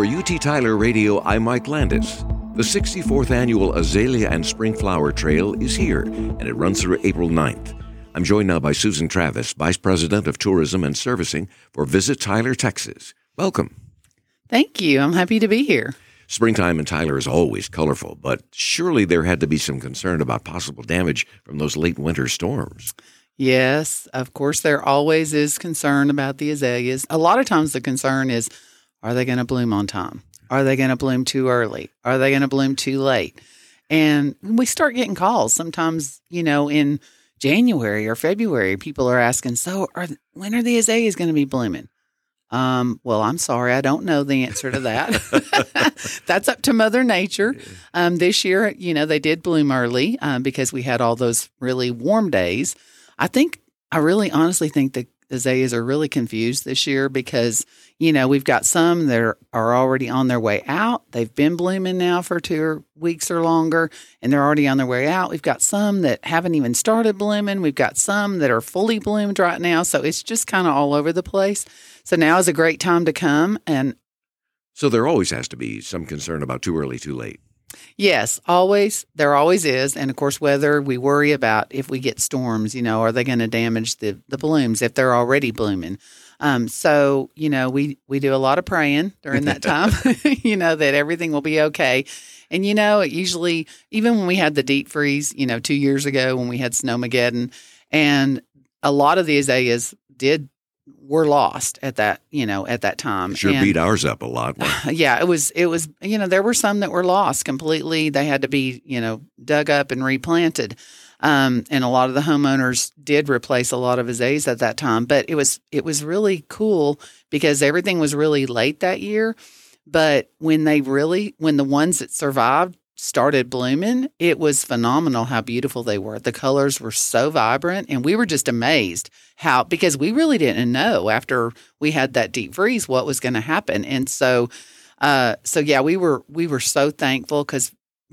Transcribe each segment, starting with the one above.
For UT Tyler Radio, I'm Mike Landis. The 64th annual Azalea and Spring Flower Trail is here, and it runs through April 9th. I'm joined now by Susan Travis, Vice President of Tourism and Servicing for Visit Tyler, Texas. Welcome. Thank you. I'm happy to be here. Springtime in Tyler is always colorful, but surely there had to be some concern about possible damage from those late winter storms. Yes, of course, there always is concern about the azaleas. A lot of times the concern is are they going to bloom on time? Are they going to bloom too early? Are they going to bloom too late? And we start getting calls sometimes, you know, in January or February, people are asking, so are, when are the azaleas going to be blooming? Um, well, I'm sorry, I don't know the answer to that. That's up to Mother Nature. Um, this year, you know, they did bloom early um, because we had all those really warm days. I think, I really honestly think the azaleas are really confused this year because, you know, we've got some that are already on their way out. They've been blooming now for two weeks or longer, and they're already on their way out. We've got some that haven't even started blooming. We've got some that are fully bloomed right now. So it's just kind of all over the place. So now is a great time to come. And so there always has to be some concern about too early, too late. Yes, always. There always is. And of course, weather, we worry about if we get storms, you know, are they going to damage the, the blooms if they're already blooming? Um, so, you know, we, we do a lot of praying during that time, you know, that everything will be okay. And, you know, it usually, even when we had the deep freeze, you know, two years ago when we had Snowmageddon, and a lot of the azaleas did were lost at that you know at that time. Sure and, beat ours up a lot. Yeah, it was it was you know there were some that were lost completely. They had to be you know dug up and replanted. Um, and a lot of the homeowners did replace a lot of azaleas at that time, but it was it was really cool because everything was really late that year. But when they really when the ones that survived started blooming, it was phenomenal how beautiful they were. The colors were so vibrant, and we were just amazed how because we really didn't know after we had that deep freeze what was going to happen, and so. Uh, so yeah, we were we were so thankful because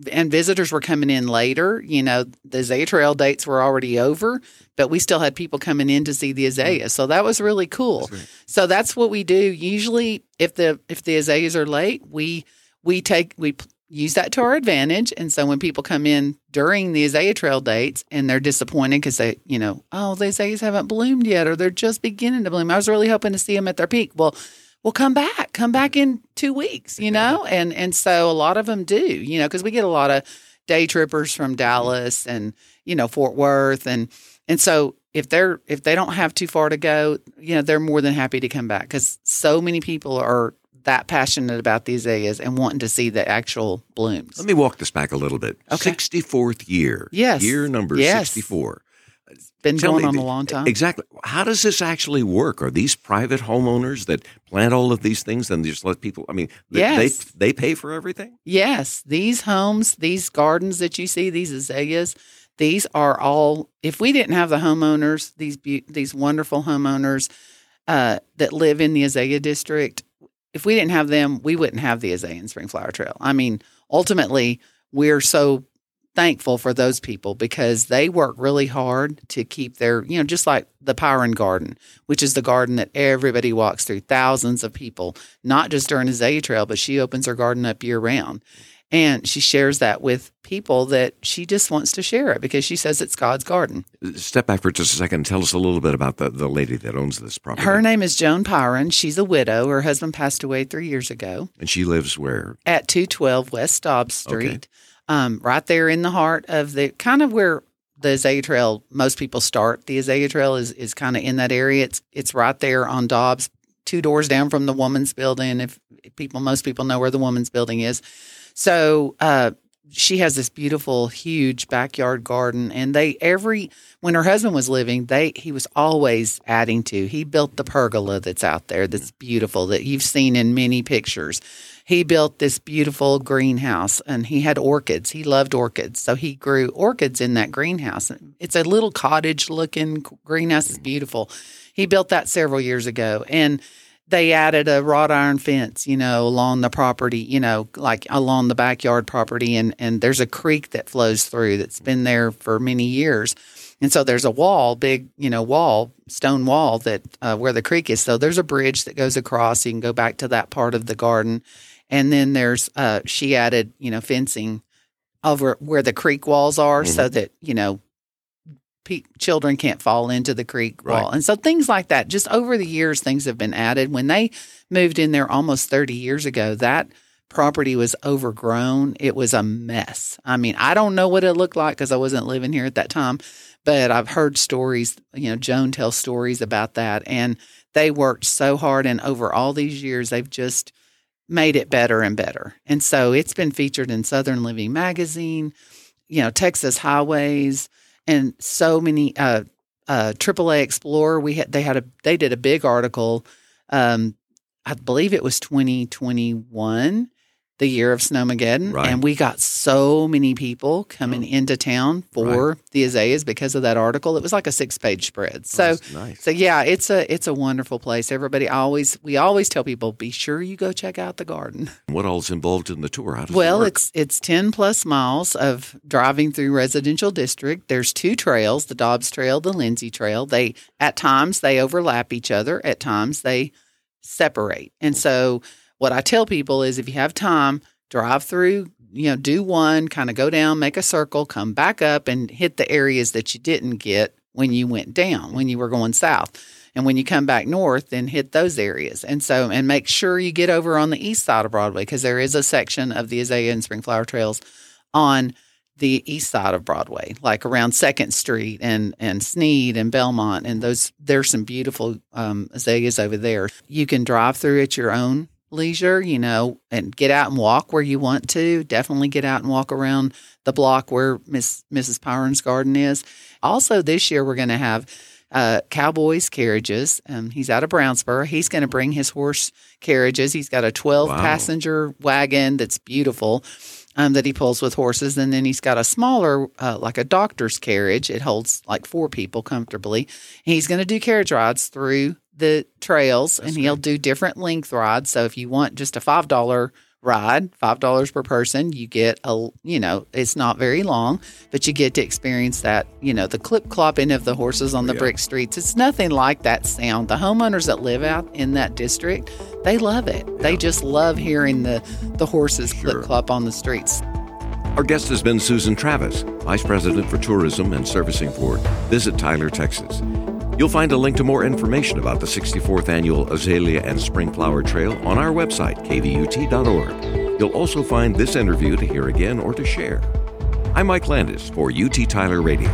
and visitors were coming in later. You know, the azalea trail dates were already over, but we still had people coming in to see the azaleas. So that was really cool. That's so that's what we do. Usually, if the if the azaleas are late, we we take we use that to our advantage. And so when people come in during the azalea trail dates and they're disappointed because they, you know, oh, the azaleas haven't bloomed yet or they're just beginning to bloom. I was really hoping to see them at their peak. Well, well, come back, come back in two weeks, you know? And, and so a lot of them do, you know, because we get a lot of day trippers from Dallas and, you know, Fort Worth. And, and so if they're, if they don't have too far to go, you know, they're more than happy to come back because so many people are that passionate about these azaleas and wanting to see the actual blooms. Let me walk this back a little bit. Okay. 64th year. Yes. Year number yes. 64. It's been Tell going me, on a long time. Exactly. How does this actually work? Are these private homeowners that plant all of these things and just let people? I mean, they, yes. they they pay for everything. Yes, these homes, these gardens that you see, these azaleas, these are all. If we didn't have the homeowners, these be- these wonderful homeowners uh, that live in the azalea district, if we didn't have them, we wouldn't have the Azalea and Spring Flower Trail. I mean, ultimately, we're so thankful for those people because they work really hard to keep their, you know, just like the Pyron Garden, which is the garden that everybody walks through, thousands of people, not just during Azalea Trail, but she opens her garden up year round. And she shares that with people that she just wants to share it because she says it's God's garden. Step back for just a second. Tell us a little bit about the, the lady that owns this property. Her name is Joan Pyron. She's a widow. Her husband passed away three years ago. And she lives where? At 212 West Dobbs Street, okay. um, right there in the heart of the kind of where the Azalea Trail, most people start. The Azalea Trail is, is kind of in that area. It's, it's right there on Dobbs, two doors down from the woman's building. If people, most people know where the woman's building is. So uh, she has this beautiful, huge backyard garden, and they every when her husband was living, they he was always adding to. He built the pergola that's out there, that's beautiful, that you've seen in many pictures. He built this beautiful greenhouse, and he had orchids. He loved orchids, so he grew orchids in that greenhouse. It's a little cottage-looking greenhouse. It's beautiful. He built that several years ago, and they added a wrought iron fence, you know, along the property, you know, like along the backyard property. And, and there's a creek that flows through that's been there for many years. And so there's a wall, big, you know, wall, stone wall that uh, where the creek is. So there's a bridge that goes across. You can go back to that part of the garden. And then there's uh, she added, you know, fencing over where the creek walls are, Mm-hmm. so that you know pe- children can't fall into the creek Right. wall. And so things like that. Just over the years, things have been added. When they moved in there almost 30 years ago, that property was overgrown. It was a mess. I mean, I don't know what it looked like because I wasn't living here at that time, but I've heard stories. You know, Joan tells stories about that, and they worked so hard. And over all these years, they've just made it better and better. And so it's been featured in Southern Living magazine, you know, Texas Highways, and so many. Uh, uh, AAA Explorer. We had they had a they did a big article. Um, I believe it was 2021, the year of Snowmageddon, Right. and we got so many people coming Oh. into town for the Azaleas because of that article. It was like a six page spread. Oh, so. That's nice. So yeah, it's a it's a wonderful place. Everybody always we always tell people be sure you go check out the garden. What all's involved in the tour? It Well, work? it's it's 10 plus miles of driving through residential district. There's two trails, the Dobbs Trail, the Lindsay Trail. They at times they overlap each other, at times they separate. And so what I tell people is if you have time, drive through, you know, do one, kind of go down, make a circle, come back up and hit the areas that you didn't get when you went down, when you were going south. And when you come back north, then hit those areas. And so, and make sure you get over on the east side of Broadway because there is a section of the Azalea and Spring Flower Trails on the east side of Broadway, like around Second Street and and Sneed and Belmont, and those there's some beautiful um, azaleas over there. You can drive through at your own leisure, you know, and get out and walk where you want to. Definitely get out and walk around the block where Miss Mrs. Pyron's garden is. Also, this year we're going to have uh, Cowboys carriages. Um, he's out of Brownsboro. He's going to bring his horse carriages. He's got a 12 Wow. passenger wagon that's beautiful um, that he pulls with horses. And then he's got a smaller, uh, like a doctor's carriage. It holds like four people comfortably. And he's going to do carriage rides through the trails and he'll do different length rides. So if you want just a $5 ride, $5 per person, you get a, you know, it's not very long, but you get to experience that, you know, the clip clopping of the horses on the Yeah. brick streets. It's nothing like that sound. The homeowners that live out in that district, they love it. They just love hearing the, the horses Sure. clip clop on the streets. Our guest has been Susan Travis, Vice President for Tourism and Servicing for Visit Tyler, Texas. You'll find a link to more information about the 64th Annual Azalea and Spring Flower Trail on our website, kvut.org. You'll also find this interview to hear again or to share. I'm Mike Landis for UT Tyler Radio.